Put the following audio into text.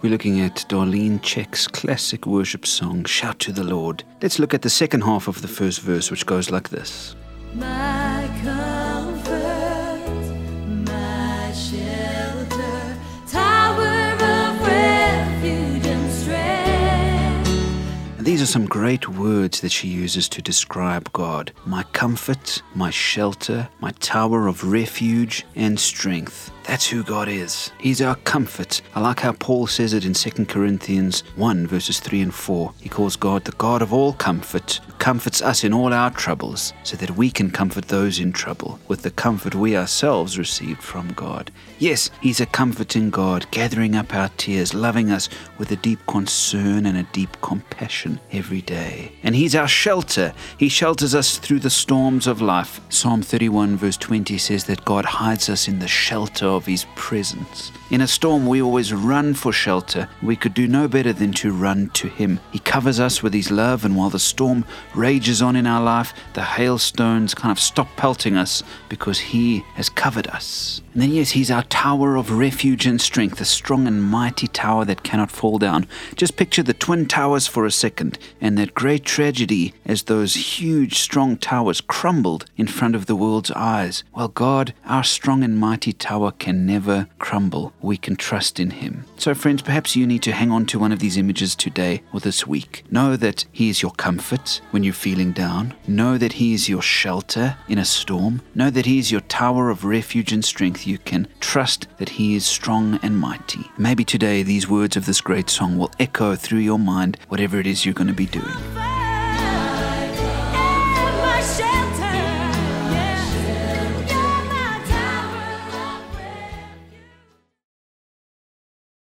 We're looking at Darlene Zschech's classic worship song, Shout to the Lord. Let's look at the second half of the first verse, which goes like this. My comfort, my shelter, tower of refuge and strength. These are some great words that she uses to describe God my comfort, my shelter, my tower of refuge and strength. That's who God is. He's our comfort. I like how Paul says it in 2 Corinthians 1, verses 3 and 4. He calls God the God of all comfort, who comforts us in all our troubles, so that we can comfort those in trouble with the comfort we ourselves received from God. Yes, He's a comforting God, gathering up our tears, loving us with a deep concern and a deep compassion every day. And He's our shelter. He shelters us through the storms of life. Psalm 31, verse 20 says that God hides us in the shelter of His presence. In a storm, we always run for shelter. We could do no better than to run to Him. He covers us with His love, and while the storm rages on in our life, the hailstones kind of stop pelting us because He has covered us. And then, yes, He's our tower of refuge and strength, a strong and mighty tower that cannot fall down. Just picture the Twin Towers for a second, and that great tragedy as those huge, strong towers crumbled in front of the world's eyes. Well, God, our strong and mighty tower, can never crumble. We can trust in Him. So, friends, perhaps you need to hang on to one of these images today or this week. Know that He is your comfort when you're feeling down. Know that He is your shelter in a storm. Know that He is your tower of refuge and strength. You can trust that He is strong and mighty. Maybe today these words of this great song will echo through your mind, whatever it is you're going to be doing.